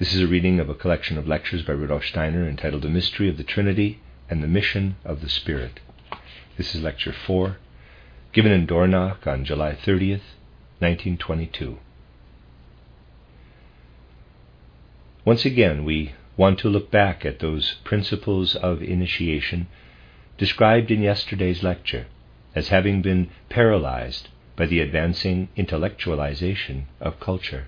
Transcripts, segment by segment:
This is a reading of a collection of lectures by Rudolf Steiner entitled The Mystery of the Trinity and the Mission of the Spirit. This is Lecture 4, given in Dornach on July 30th, 1922. Once again, we want to look back at those principles of initiation described in yesterday's lecture as having been paralyzed by the advancing intellectualization of culture.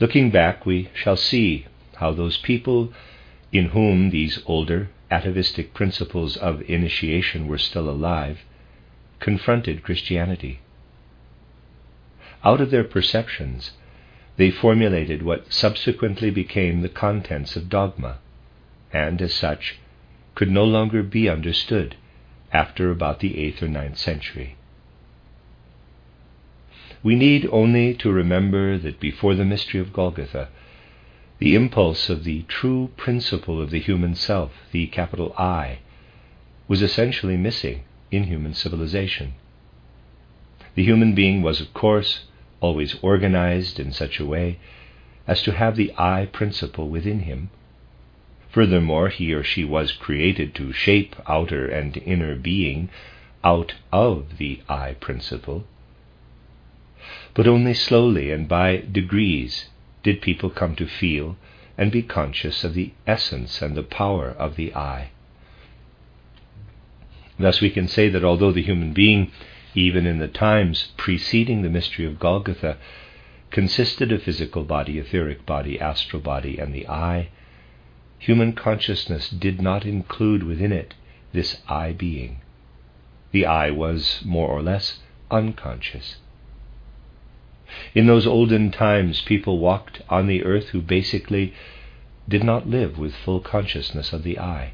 Looking back, we shall see how those people in whom these older atavistic principles of initiation were still alive confronted Christianity. Out of their perceptions, they formulated what subsequently became the contents of dogma, and as such could no longer be understood after about the 8th or ninth century. We need only to remember that before the mystery of Golgotha, the impulse of the true principle of the human self, the capital I, was essentially missing in human civilization. The human being was, of course, always organized in such a way as to have the I principle within him. Furthermore, he or she was created to shape outer and inner being out of the I principle but only slowly and by degrees did people come to feel and be conscious of the essence and the power of the I. Thus, we can say that although the human being, even in the times preceding the mystery of Golgotha, consisted of physical body, etheric body, astral body, and the I, human consciousness did not include within it this I being. The I was more or less unconscious. In those olden times, people walked on the earth who basically did not live with full consciousness of the I.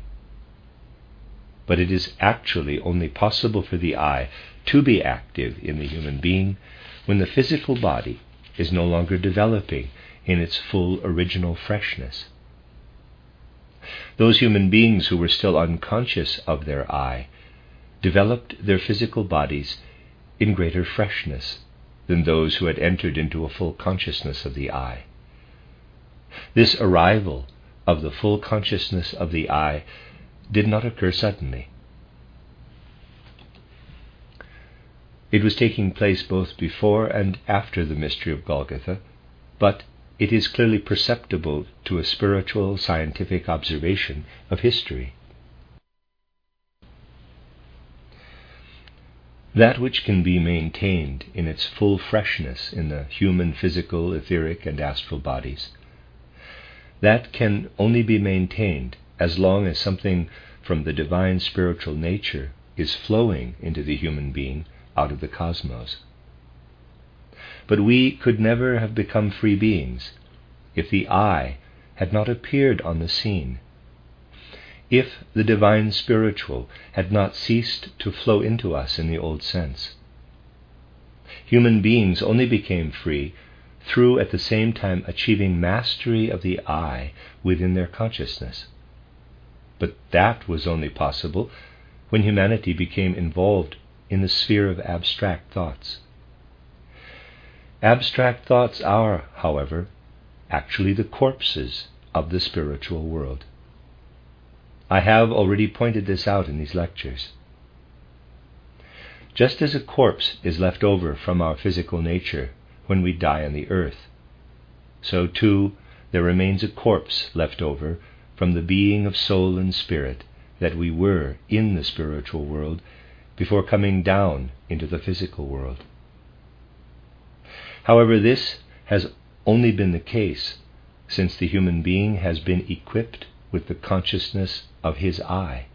But it is actually only possible for the I to be active in the human being when the physical body is no longer developing in its full original freshness. Those human beings who were still unconscious of their I developed their physical bodies in greater freshness than those who had entered into a full consciousness of the I. This arrival of the full consciousness of the I did not occur suddenly. It was taking place both before and after the mystery of Golgotha, but it is clearly perceptible to a spiritual scientific observation of history. That which can be maintained in its full freshness in the human, physical, etheric, and astral bodies, that can only be maintained as long as something from the divine spiritual nature is flowing into the human being out of the cosmos. But we could never have become free beings if the I had not appeared on the scene if the divine spiritual had not ceased to flow into us in the old sense. Human beings only became free through at the same time achieving mastery of the I within their consciousness. But that was only possible when humanity became involved in the sphere of abstract thoughts. Abstract thoughts are, however, actually the corpses of the spiritual world. I have already pointed this out in these lectures. Just as a corpse is left over from our physical nature when we die on the earth, so too there remains a corpse left over from the being of soul and spirit that we were in the spiritual world before coming down into the physical world. However, this has only been the case since the human being has been equipped with the consciousness of his I.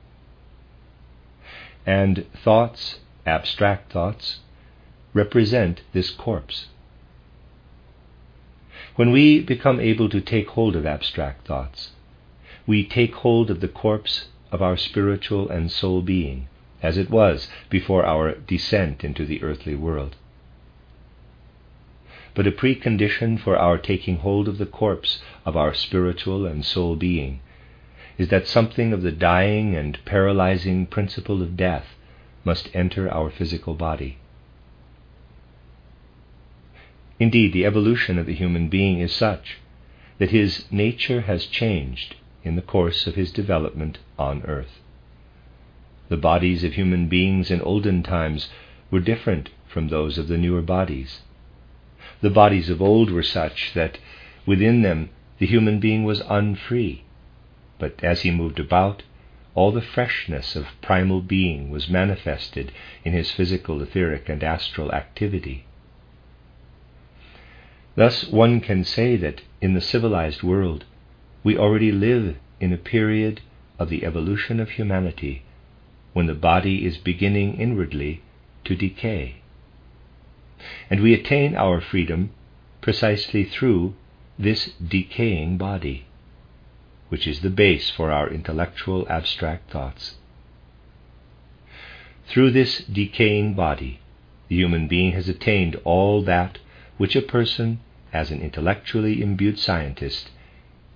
And thoughts, abstract thoughts, represent this corpse. When we become able to take hold of abstract thoughts, we take hold of the corpse of our spiritual and soul being, as it was before our descent into the earthly world. But a precondition for our taking hold of the corpse of our spiritual and soul being is that something of the dying and paralyzing principle of death must enter our physical body. Indeed, the evolution of the human being is such that his nature has changed in the course of his development on earth. The bodies of human beings in olden times were different from those of the newer bodies. The bodies of old were such that within them the human being was unfree, but as he moved about, all the freshness of primal being was manifested in his physical, etheric, and astral activity. Thus, one can say that in the civilized world, we already live in a period of the evolution of humanity when the body is beginning inwardly to decay. And we attain our freedom precisely through this decaying body which is the base for our intellectual abstract thoughts. Through this decaying body, the human being has attained all that which a person, as an intellectually imbued scientist,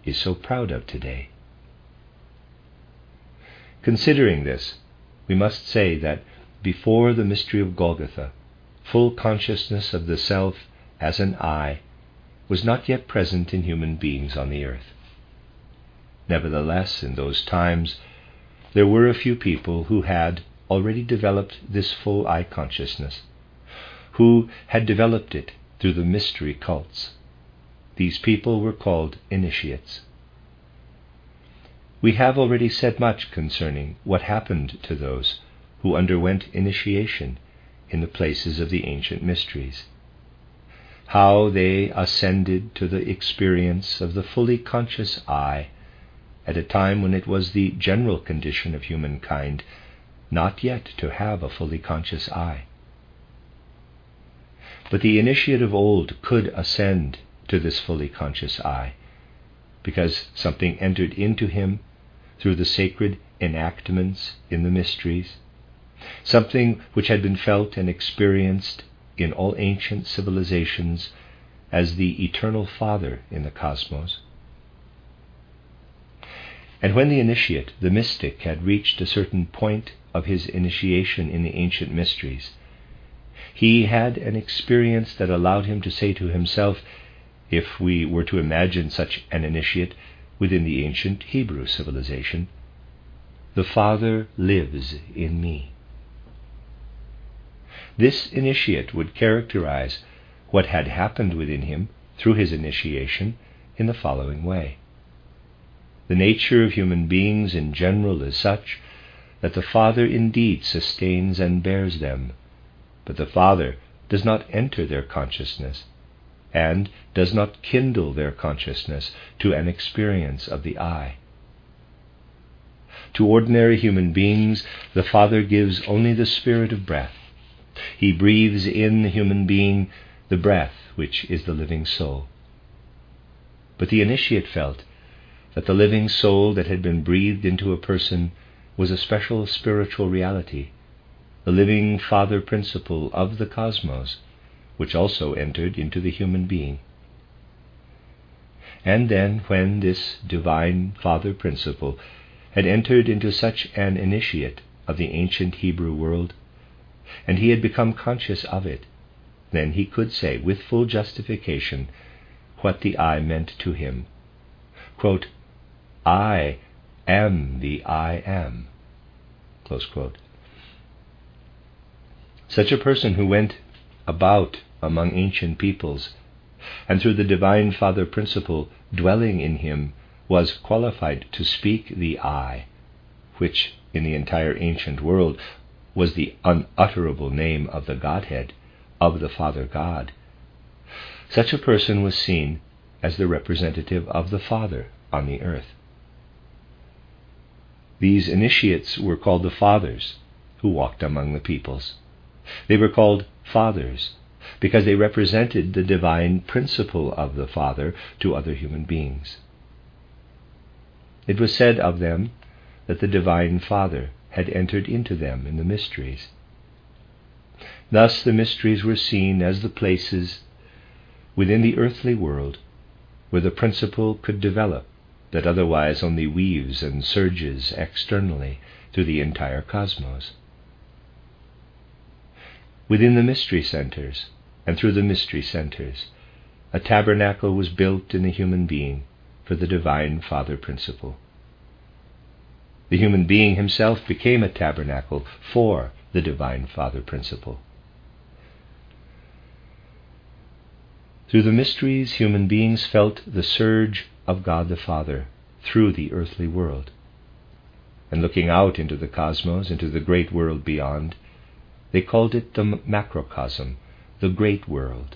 is so proud of today. Considering this, we must say that before the mystery of Golgotha, full consciousness of the self as an I was not yet present in human beings on the earth. Nevertheless, in those times, there were a few people who had already developed this full I consciousness, who had developed it through the mystery cults. These people were called initiates. We have already said much concerning what happened to those who underwent initiation in the places of the ancient mysteries, how they ascended to the experience of the fully conscious I at a time when it was the general condition of humankind not yet to have a fully conscious I. But the initiate of old could ascend to this fully conscious I, because something entered into him through the sacred enactments in the mysteries, something which had been felt and experienced in all ancient civilizations as the eternal Father in the cosmos. And when the initiate, the mystic, had reached a certain point of his initiation in the ancient mysteries, he had an experience that allowed him to say to himself, if we were to imagine such an initiate within the ancient Hebrew civilization, the Father lives in me. This initiate would characterize what had happened within him through his initiation in the following way. The nature of human beings in general is such that the Father indeed sustains and bears them, but the Father does not enter their consciousness and does not kindle their consciousness to an experience of the I. To ordinary human beings, the Father gives only the spirit of breath. He breathes in the human being the breath which is the living soul. But the initiate felt that the living soul that had been breathed into a person was a special spiritual reality, the living father principle of the cosmos, which also entered into the human being. And then, when this divine father principle had entered into such an initiate of the ancient Hebrew world, and he had become conscious of it, then he could say with full justification what the I meant to him. Quote, I am the I am. Such a person who went about among ancient peoples, and through the Divine Father principle dwelling in him, was qualified to speak the I, which in the entire ancient world was the unutterable name of the Godhead, of the Father God. Such a person was seen as the representative of the Father on the earth. These initiates were called the fathers who walked among the peoples. They were called fathers, because they represented the divine principle of the Father to other human beings. It was said of them that the divine Father had entered into them in the mysteries. Thus the mysteries were seen as the places within the earthly world where the principle could develop that otherwise only weaves and surges externally through the entire cosmos. Within the mystery centers and through the mystery centers, a tabernacle was built in the human being for the divine Father principle. The human being himself became a tabernacle for the divine Father principle. Through the mysteries, human beings felt the surge of God the Father through the earthly world. And looking out into the cosmos, into the great world beyond, they called it the macrocosm, the great world,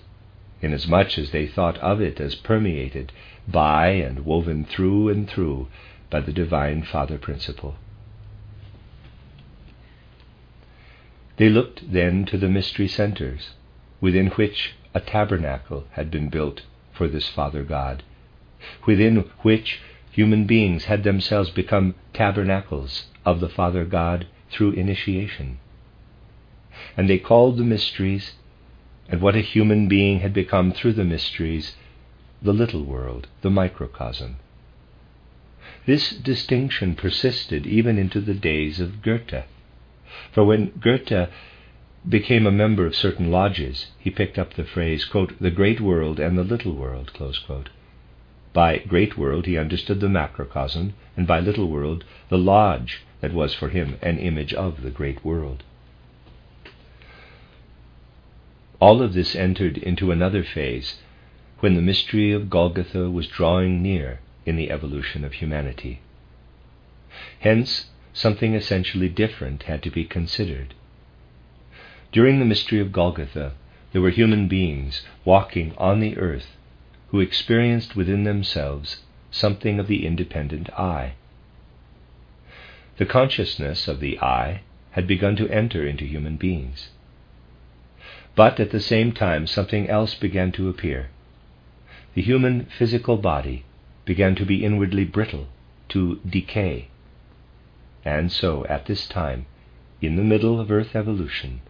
inasmuch as they thought of it as permeated by and woven through and through by the divine Father principle. They looked then to the mystery centers, within which a tabernacle had been built for this Father God, within which human beings had themselves become tabernacles of the Father God through initiation. And they called the mysteries, and what a human being had become through the mysteries, the little world, the microcosm. This distinction persisted even into the days of Goethe. For when Goethe became a member of certain lodges, he picked up the phrase, quote, the great world and the little world, By great world he understood the macrocosm, and by little world the lodge that was for him an image of the great world. All of this entered into another phase when the mystery of Golgotha was drawing near in the evolution of humanity. Hence, something essentially different had to be considered. During the mystery of Golgotha, there were human beings walking on the earth who experienced within themselves something of the independent I. The consciousness of the I had begun to enter into human beings. But at the same time, something else began to appear. The human physical body began to be inwardly brittle, to decay. And so, at this time, in the middle of earth evolution,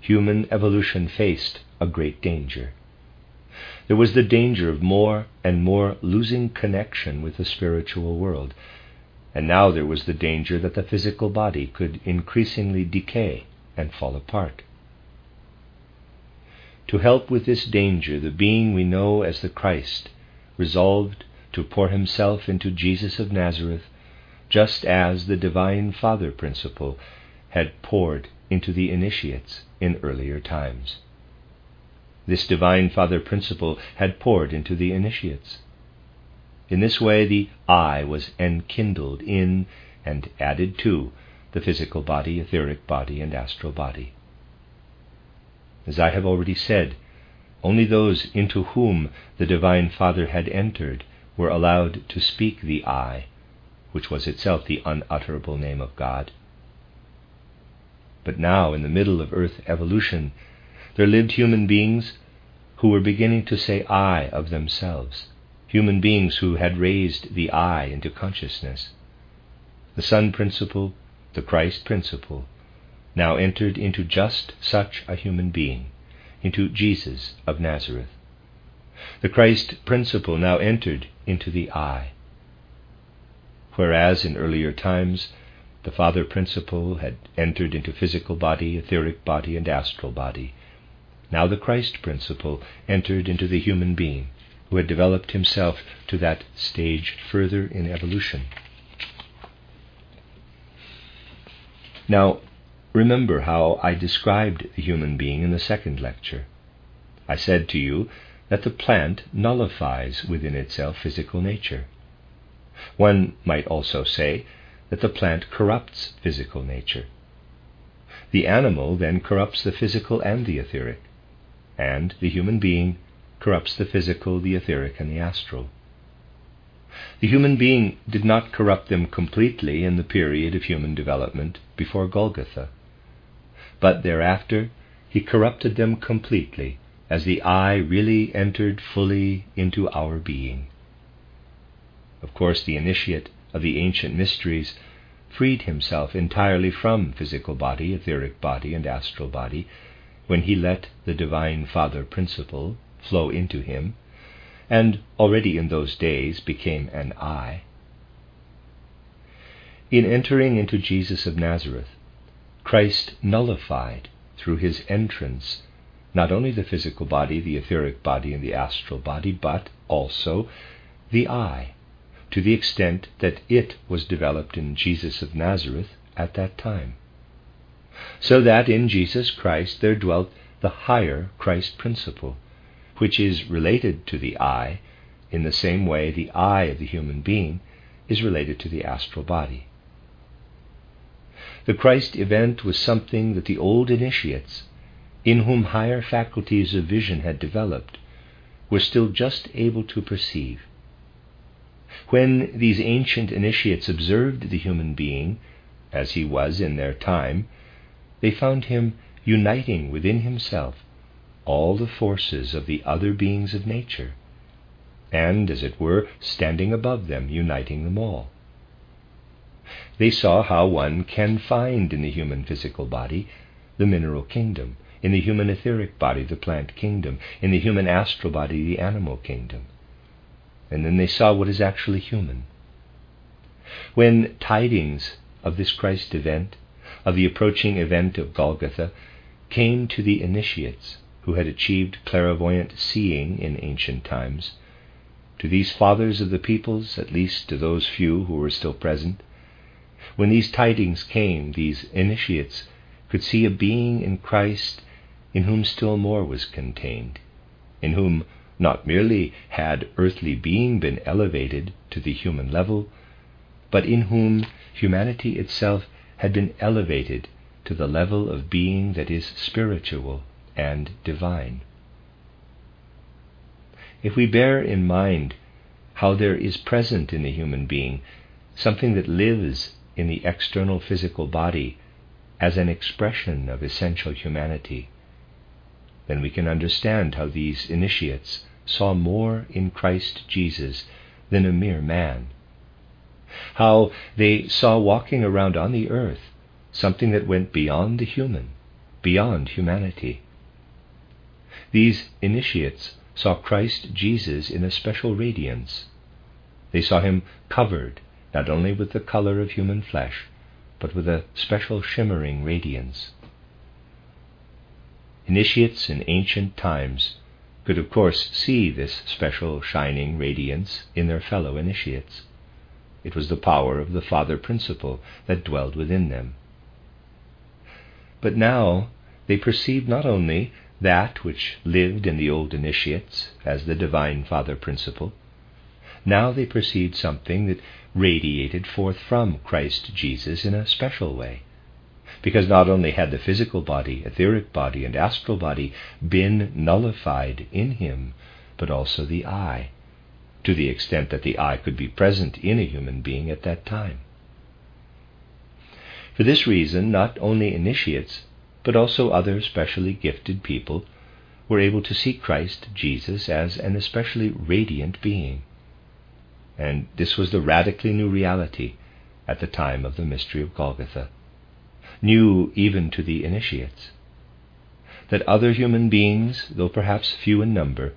human evolution faced a great danger. There was the danger of more and more losing connection with the spiritual world, and now there was the danger that the physical body could increasingly decay and fall apart. To help with this danger, the being we know as the Christ resolved to pour himself into Jesus of Nazareth, just as the Divine Father principle had poured into the initiates in earlier times. This Divine Father principle had poured into the initiates. In this way, the I was enkindled in and added to the physical body, etheric body, and astral body. As I have already said, only those into whom the Divine Father had entered were allowed to speak the I, which was itself the unutterable name of God. But now, in the middle of earth evolution, there lived human beings who were beginning to say I of themselves, human beings who had raised the I into consciousness. The Son principle, the Christ principle, now entered into just such a human being, into Jesus of Nazareth. The Christ principle now entered into the I. Whereas in earlier times the Father principle had entered into physical body, etheric body, and astral body. Now the Christ principle entered into the human being, who had developed himself to that stage further in evolution. Now, remember how I described the human being in the second lecture. I said to you that the plant nullifies within itself physical nature. One might also say that the plant corrupts physical nature. The animal then corrupts the physical and the etheric, and the human being corrupts the physical, the etheric, and the astral. The human being did not corrupt them completely in the period of human development before Golgotha, but thereafter he corrupted them completely as the I really entered fully into our being. Of course, the initiate of the ancient mysteries freed himself entirely from physical body, etheric body, and astral body when he let the Divine Father principle flow into him, and already in those days became an I. In entering into Jesus of Nazareth, Christ nullified through his entrance not only the physical body, the etheric body, and the astral body, but also the I, to the extent that it was developed in Jesus of Nazareth at that time. So that in Jesus Christ there dwelt the higher Christ principle, which is related to the I in the same way the I of the human being is related to the astral body. The Christ event was something that the old initiates, in whom higher faculties of vision had developed, were still just able to perceive. When these ancient initiates observed the human being, as he was in their time, they found him uniting within himself all the forces of the other beings of nature, and, as it were, standing above them, uniting them all. They saw how one can find in the human physical body the mineral kingdom, in the human etheric body the plant kingdom, in the human astral body the animal kingdom and then they saw what is actually human. When tidings of this Christ event, of the approaching event of Golgotha, came to the initiates who had achieved clairvoyant seeing in ancient times, to these fathers of the peoples, at least to those few who were still present, when these tidings came, these initiates could see a being in Christ in whom still more was contained, in whom not merely had earthly being been elevated to the human level, but in whom humanity itself had been elevated to the level of being that is spiritual and divine. If we bear in mind how there is present in the human being something that lives in the external physical body as an expression of essential humanity, then we can understand how these initiates saw more in Christ Jesus than a mere man. How they saw walking around on the earth something that went beyond the human, beyond humanity. These initiates saw Christ Jesus in a special radiance. They saw him covered not only with the color of human flesh, but with a special shimmering radiance. Initiates in ancient times could of course see this special shining radiance in their fellow initiates. It was the power of the Father Principle that dwelled within them. But now they perceived not only that which lived in the old initiates as the Divine Father Principle, now they perceived something that radiated forth from Christ Jesus in a special way because not only had the physical body, etheric body, and astral body been nullified in him, but also the I, to the extent that the I could be present in a human being at that time. For this reason, not only initiates, but also other specially gifted people were able to see Christ Jesus as an especially radiant being. And this was the radically new reality at the time of the mystery of Golgotha new even to the initiates. That other human beings, though perhaps few in number,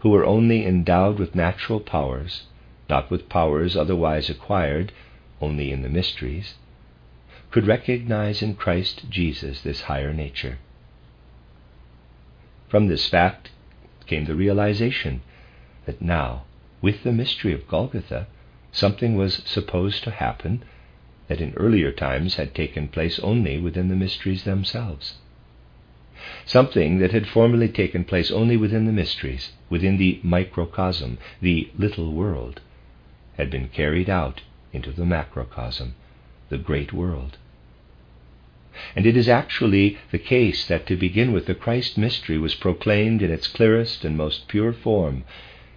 who were only endowed with natural powers, not with powers otherwise acquired only in the mysteries, could recognize in Christ Jesus this higher nature. From this fact came the realization that now, with the mystery of Golgotha, something was supposed to happen that in earlier times had taken place only within the mysteries themselves. Something that had formerly taken place only within the mysteries, within the microcosm, the little world, had been carried out into the macrocosm, the great world. And it is actually the case that to begin with, the Christ mystery was proclaimed in its clearest and most pure form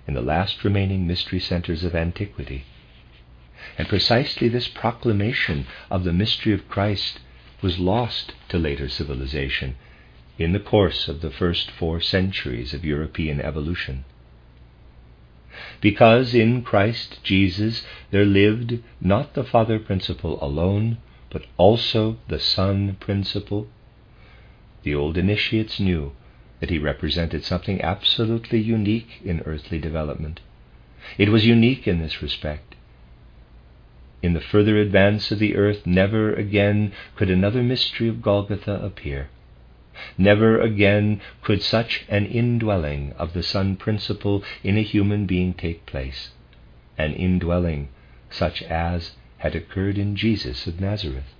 in the last remaining mystery centers of antiquity and precisely this proclamation of the mystery of Christ was lost to later civilization in the course of the first four centuries of European evolution. Because in Christ Jesus there lived not the Father principle alone, but also the Son principle, the old initiates knew that he represented something absolutely unique in earthly development. It was unique in this respect. In the further advance of the earth, never again could another mystery of Golgotha appear. Never again could such an indwelling of the Son principle in a human being take place, an indwelling such as had occurred in Jesus of Nazareth.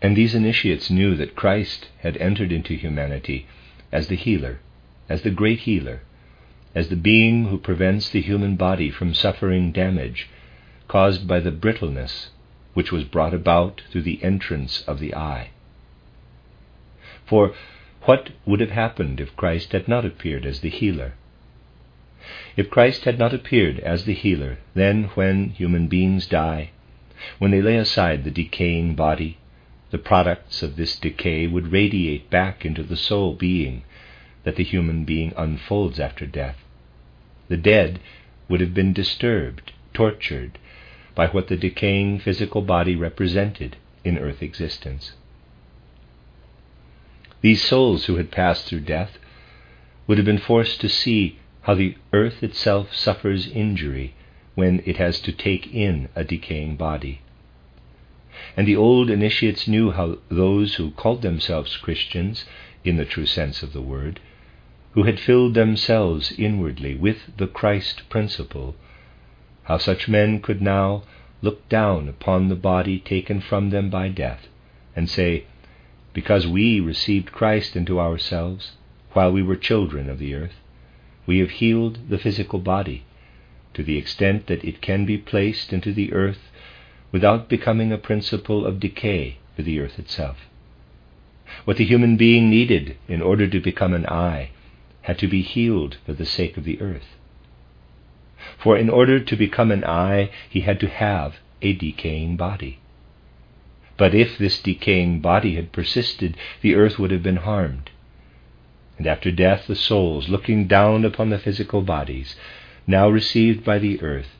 And these initiates knew that Christ had entered into humanity as the healer, as the great healer, as the being who prevents the human body from suffering damage caused by the brittleness which was brought about through the entrance of the I. For what would have happened if Christ had not appeared as the healer? If Christ had not appeared as the healer, then when human beings die, when they lay aside the decaying body, the products of this decay would radiate back into the soul being that the human being unfolds after death. The dead would have been disturbed, tortured, by what the decaying physical body represented in earth existence. These souls who had passed through death would have been forced to see how the earth itself suffers injury when it has to take in a decaying body. And the old initiates knew how those who called themselves Christians, in the true sense of the word, who had filled themselves inwardly with the Christ principle, how such men could now look down upon the body taken from them by death and say, Because we received Christ into ourselves while we were children of the earth, we have healed the physical body to the extent that it can be placed into the earth without becoming a principle of decay for the earth itself. What the human being needed in order to become an I had to be healed for the sake of the earth. For in order to become an I, he had to have a decaying body. But if this decaying body had persisted, the earth would have been harmed. And after death, the souls, looking down upon the physical bodies, now received by the earth,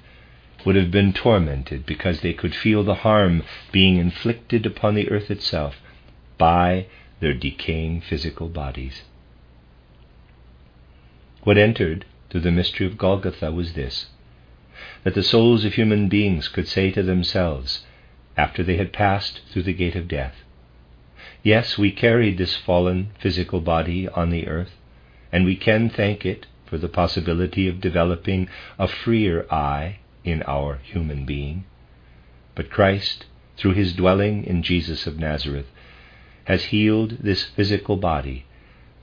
would have been tormented because they could feel the harm being inflicted upon the earth itself by their decaying physical bodies. What entered the mystery of Golgotha was this that the souls of human beings could say to themselves, after they had passed through the gate of death, Yes, we carried this fallen physical body on the earth, and we can thank it for the possibility of developing a freer I in our human being. But Christ, through his dwelling in Jesus of Nazareth, has healed this physical body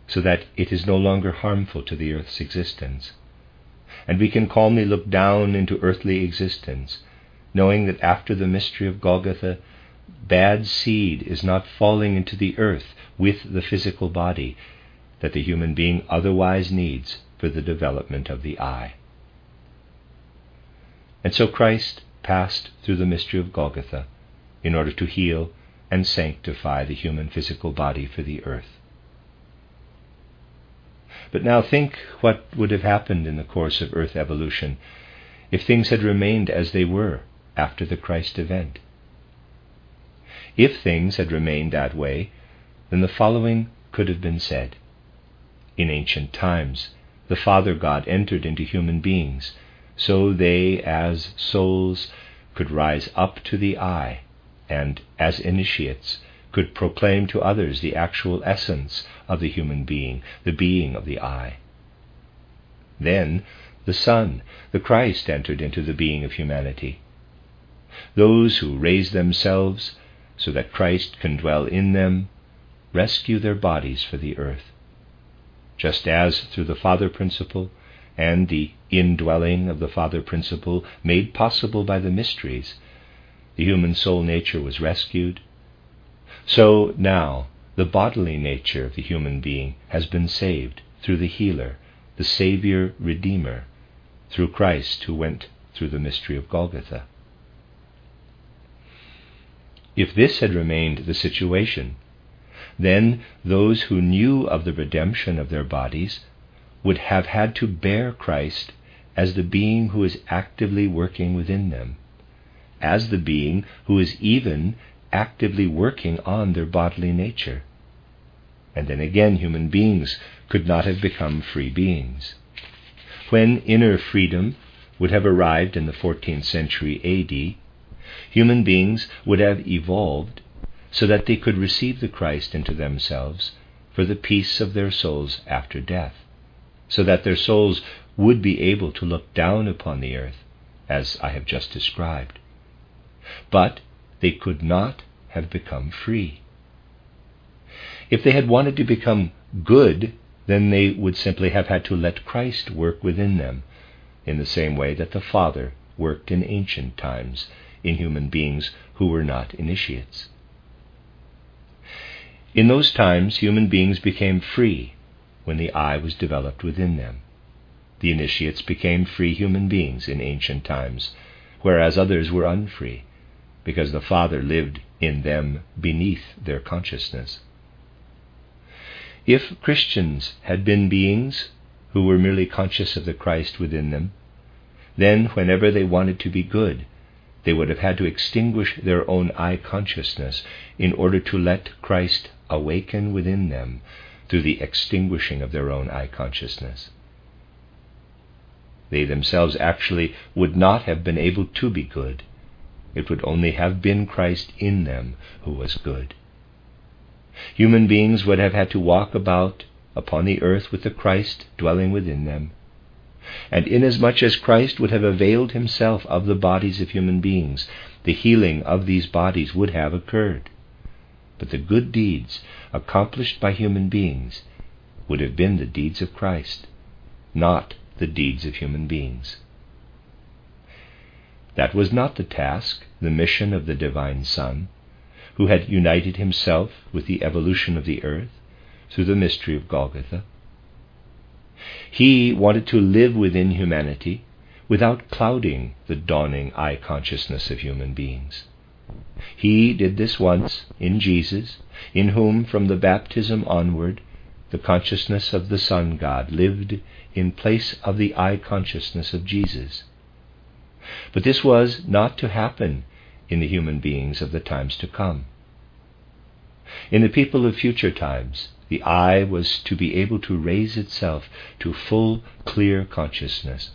so that it is no longer harmful to the earth's existence. And we can calmly look down into earthly existence, knowing that after the mystery of Golgotha, bad seed is not falling into the earth with the physical body that the human being otherwise needs for the development of the I. And so Christ passed through the mystery of Golgotha in order to heal and sanctify the human physical body for the earth. But now think what would have happened in the course of Earth evolution if things had remained as they were after the Christ event. If things had remained that way, then the following could have been said. In ancient times, the Father God entered into human beings, so they, as souls, could rise up to the I, and, as initiates, could proclaim to others the actual essence of the human being, the being of the I. Then the Son, the Christ, entered into the being of humanity. Those who raise themselves so that Christ can dwell in them rescue their bodies for the earth. Just as through the Father principle and the indwelling of the Father principle made possible by the mysteries, the human soul nature was rescued, so now the bodily nature of the human being has been saved through the healer, the Savior Redeemer, through Christ who went through the mystery of Golgotha. if this had remained the situation, then those who knew of the redemption of their bodies would have had to bear Christ as the being who is actively working within them, as the being who is even actively working on their bodily nature. And then again, human beings could not have become free beings. When inner freedom would have arrived in the 14th century AD, human beings would have evolved so that they could receive the Christ into themselves for the peace of their souls after death, so that their souls would be able to look down upon the earth, as I have just described. But they could not have become free. If they had wanted to become good, then they would simply have had to let Christ work within them, in the same way that the Father worked in ancient times in human beings who were not initiates. In those times, human beings became free when the I was developed within them. The initiates became free human beings in ancient times, whereas others were unfree, because the Father lived in them beneath their consciousness. If Christians had been beings who were merely conscious of the Christ within them, then whenever they wanted to be good, they would have had to extinguish their own I consciousness in order to let Christ awaken within them through the extinguishing of their own I consciousness. They themselves actually would not have been able to be good. It would only have been Christ in them who was good. Human beings would have had to walk about upon the earth with the Christ dwelling within them, and inasmuch as Christ would have availed himself of the bodies of human beings, the healing of these bodies would have occurred. But the good deeds accomplished by human beings would have been the deeds of Christ, not the deeds of human beings. That was not the task, the mission of the Divine Son, who had united himself with the evolution of the earth through the mystery of Golgotha. He wanted to live within humanity without clouding the dawning I consciousness of human beings. He did this once in Jesus, in whom from the baptism onward the consciousness of the Son God lived in place of the I consciousness of Jesus. But this was not to happen in the human beings of the times to come. In the people of future times, the I was to be able to raise itself to full, clear consciousness,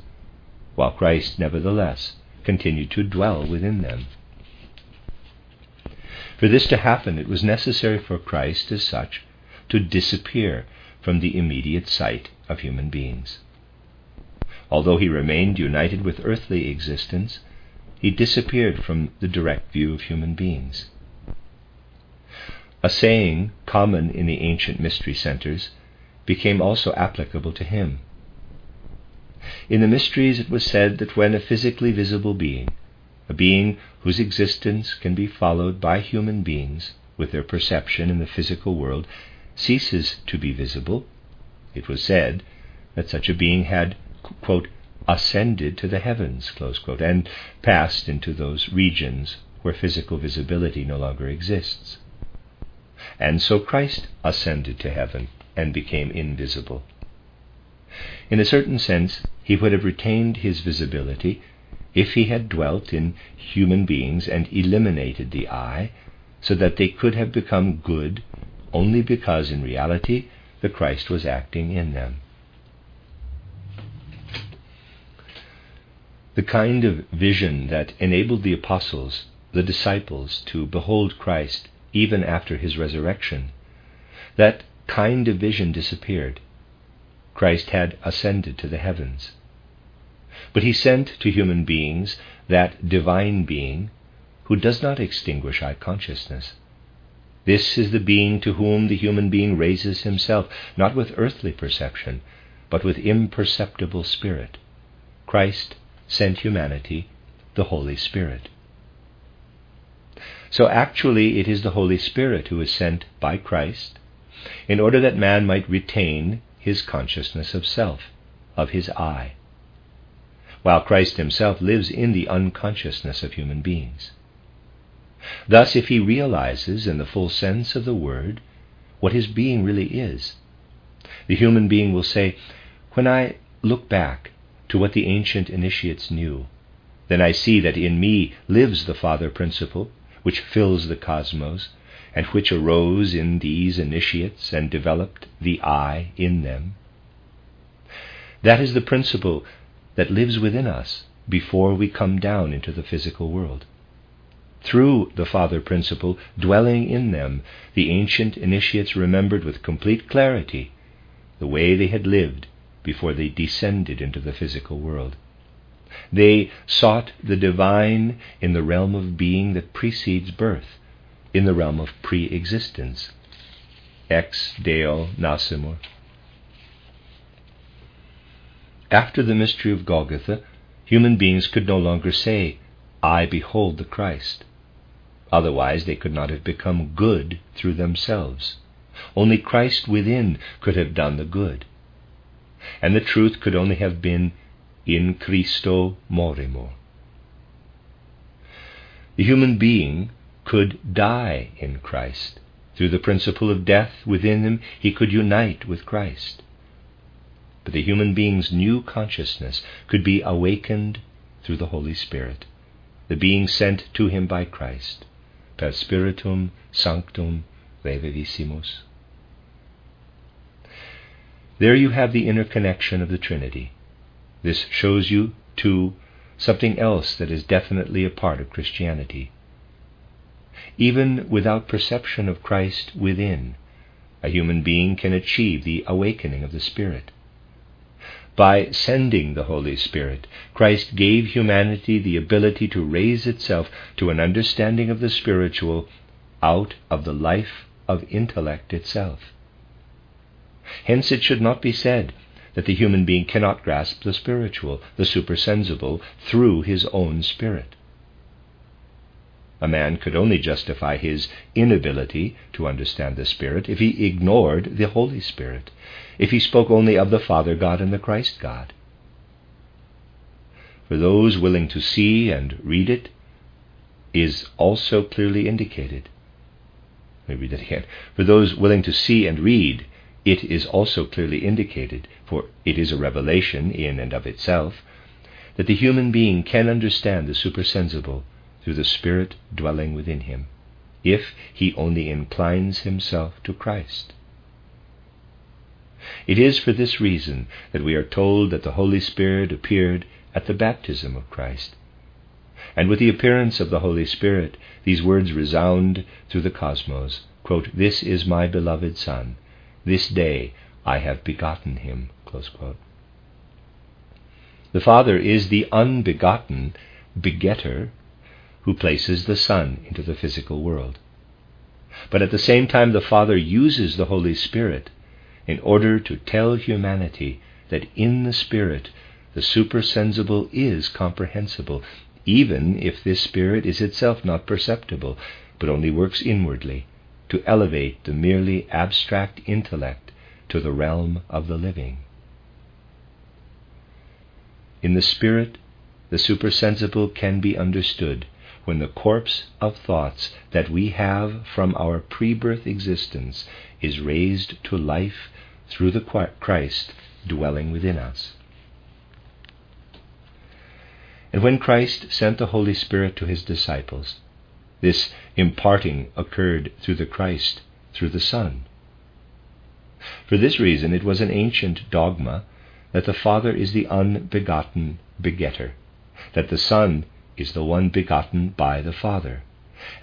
while Christ nevertheless continued to dwell within them. For this to happen, it was necessary for Christ, as such, to disappear from the immediate sight of human beings. Although he remained united with earthly existence, he disappeared from the direct view of human beings. A saying common in the ancient mystery centers became also applicable to him. In the mysteries, it was said that when a physically visible being, a being whose existence can be followed by human beings with their perception in the physical world, ceases to be visible, it was said that such a being had, quote, ascended to the heavens, quote, and passed into those regions where physical visibility no longer exists. And so Christ ascended to heaven and became invisible. In a certain sense, he would have retained his visibility if he had dwelt in human beings and eliminated the I, so that they could have become good only because in reality the Christ was acting in them. The kind of vision that enabled the apostles, the disciples, to behold Christ even after his resurrection, that kind of vision disappeared. Christ had ascended to the heavens. But he sent to human beings that divine being who does not extinguish I consciousness. This is the being to whom the human being raises himself, not with earthly perception, but with imperceptible spirit. Christ sent humanity the Holy Spirit. So actually, it is the Holy Spirit who is sent by Christ in order that man might retain his consciousness of self, of his I, while Christ himself lives in the unconsciousness of human beings. Thus, if he realizes in the full sense of the word what his being really is, the human being will say, When I look back to what the ancient initiates knew, then I see that in me lives the Father principle, which fills the cosmos, and which arose in these initiates and developed the I in them. That is the principle that lives within us before we come down into the physical world. Through the Father principle dwelling in them, the ancient initiates remembered with complete clarity the way they had lived before they descended into the physical world. They sought the divine in the realm of being that precedes birth, in the realm of pre existence. Ex Deo nascimur. After the mystery of Golgotha, human beings could no longer say, I behold the Christ. Otherwise, they could not have become good through themselves. Only Christ within could have done the good. And the truth could only have been in Christo morimur. The human being could die in Christ. Through the principle of death within him, he could unite with Christ. But the human being's new consciousness could be awakened through the Holy Spirit, the being sent to him by Christ, per Spiritum Sanctum Reviviscimus. There you have the inner connection of the Trinity. This shows you, too, something else that is definitely a part of Christianity. Even without perception of Christ within, a human being can achieve the awakening of the Spirit. By sending the Holy Spirit, Christ gave humanity the ability to raise itself to an understanding of the spiritual out of the life of intellect itself. Hence, it should not be said that the human being cannot grasp the spiritual, the supersensible, through his own spirit. A man could only justify his inability to understand the Spirit if he ignored the Holy Spirit, if he spoke only of the Father God and the Christ God. For those willing to see and read it, is also clearly indicated. Let me read that again. For those willing to see and read, it is also clearly indicated, for it is a revelation in and of itself, that the human being can understand the supersensible through the Spirit dwelling within him, if he only inclines himself to Christ. It is for this reason that we are told that the Holy Spirit appeared at the baptism of Christ. And with the appearance of the Holy Spirit, these words resound through the cosmos quote, This is my beloved Son. This day I have begotten him. The Father is the unbegotten begetter who places the Son into the physical world. But at the same time, the Father uses the Holy Spirit in order to tell humanity that in the Spirit the supersensible is comprehensible, even if this Spirit is itself not perceptible, but only works inwardly to elevate the merely abstract intellect to the realm of the living. In the Spirit, the supersensible can be understood when the corpse of thoughts that we have from our pre birth existence is raised to life through the Christ dwelling within us. And when Christ sent the Holy Spirit to his disciples, this imparting occurred through the Christ, through the Son. For this reason, it was an ancient dogma that the Father is the unbegotten begetter, that the Son is the one begotten by the Father,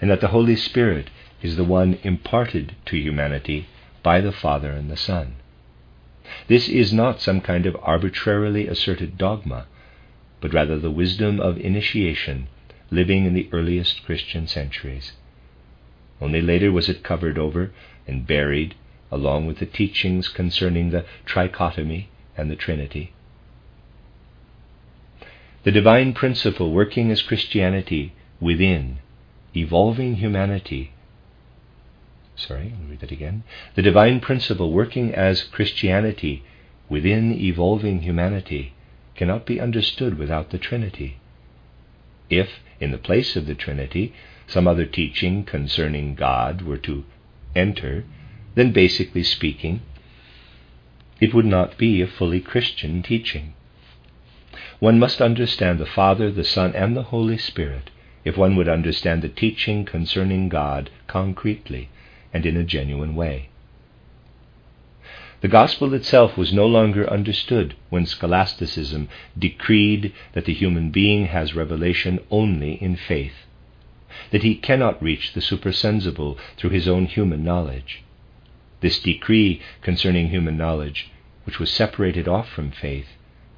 and that the Holy Spirit is the one imparted to humanity by the Father and the Son. This is not some kind of arbitrarily asserted dogma, but rather the wisdom of initiation living in the earliest Christian centuries. Only later was it covered over and buried along with the teachings concerning the trichotomy and the Trinity. The divine principle working as Christianity within, evolving humanity. Sorry, I'll read that again. The divine principle working as Christianity within evolving humanity cannot be understood without the Trinity. If, in the place of the Trinity, some other teaching concerning God were to enter, then basically speaking, it would not be a fully Christian teaching. One must understand the Father, the Son, and the Holy Spirit if one would understand the teaching concerning God concretely and in a genuine way. The gospel itself was no longer understood when scholasticism decreed that the human being has revelation only in faith, that he cannot reach the supersensible through his own human knowledge. This decree concerning human knowledge, which was separated off from faith,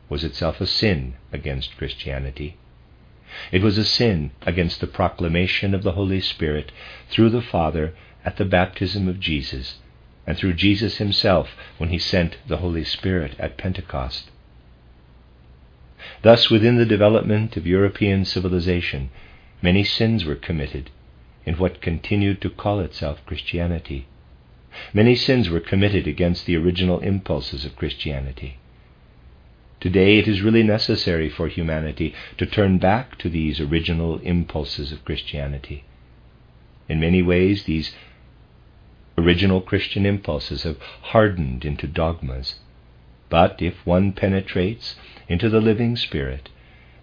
was itself a sin against Christianity. It was a sin against the proclamation of the Holy Spirit through the Father at the baptism of Jesus, and through Jesus himself when he sent the Holy Spirit at Pentecost. Thus, within the development of European civilization, many sins were committed in what continued to call itself Christianity. Many sins were committed against the original impulses of Christianity. Today it is really necessary for humanity to turn back to these original impulses of Christianity. In many ways, these original Christian impulses have hardened into dogmas. But if one penetrates into the living Spirit,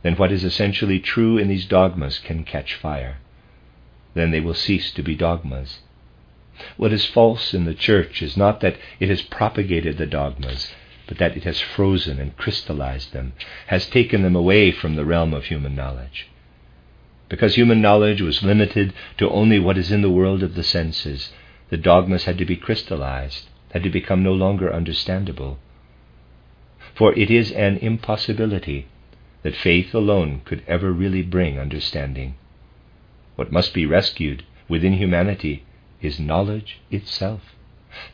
then what is essentially true in these dogmas can catch fire. Then they will cease to be dogmas. What is false in the Church is not that it has propagated the dogmas, but that it has frozen and crystallized them, has taken them away from the realm of human knowledge. Because human knowledge was limited to only what is in the world of the senses, the dogmas had to be crystallized, had to become no longer understandable. For it is an impossibility that faith alone could ever really bring understanding. What must be rescued within humanity is knowledge itself.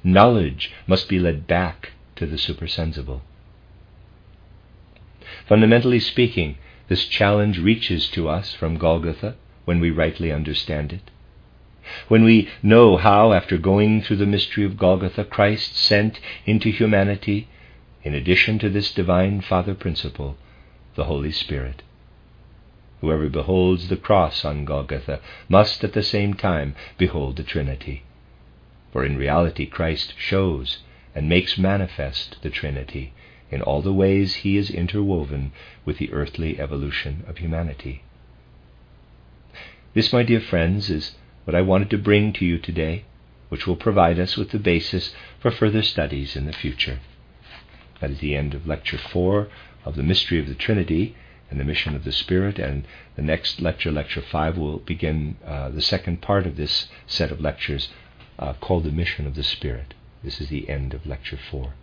Knowledge must be led back to the supersensible. Fundamentally speaking, this challenge reaches to us from Golgotha when we rightly understand it. When we know how, after going through the mystery of Golgotha, Christ sent into humanity, in addition to this divine Father principle, the Holy Spirit. Whoever beholds the cross on Golgotha must at the same time behold the Trinity. For in reality, Christ shows and makes manifest the Trinity in all the ways he is interwoven with the earthly evolution of humanity. This, my dear friends, is what I wanted to bring to you today, which will provide us with the basis for further studies in the future. That is the end of Lecture 4 of the Mystery of the Trinity and the Mission of the Spirit, and the next lecture, Lecture 5, will begin uh, the second part of this set of lectures uh, called the Mission of the Spirit. This is the end of Lecture 4.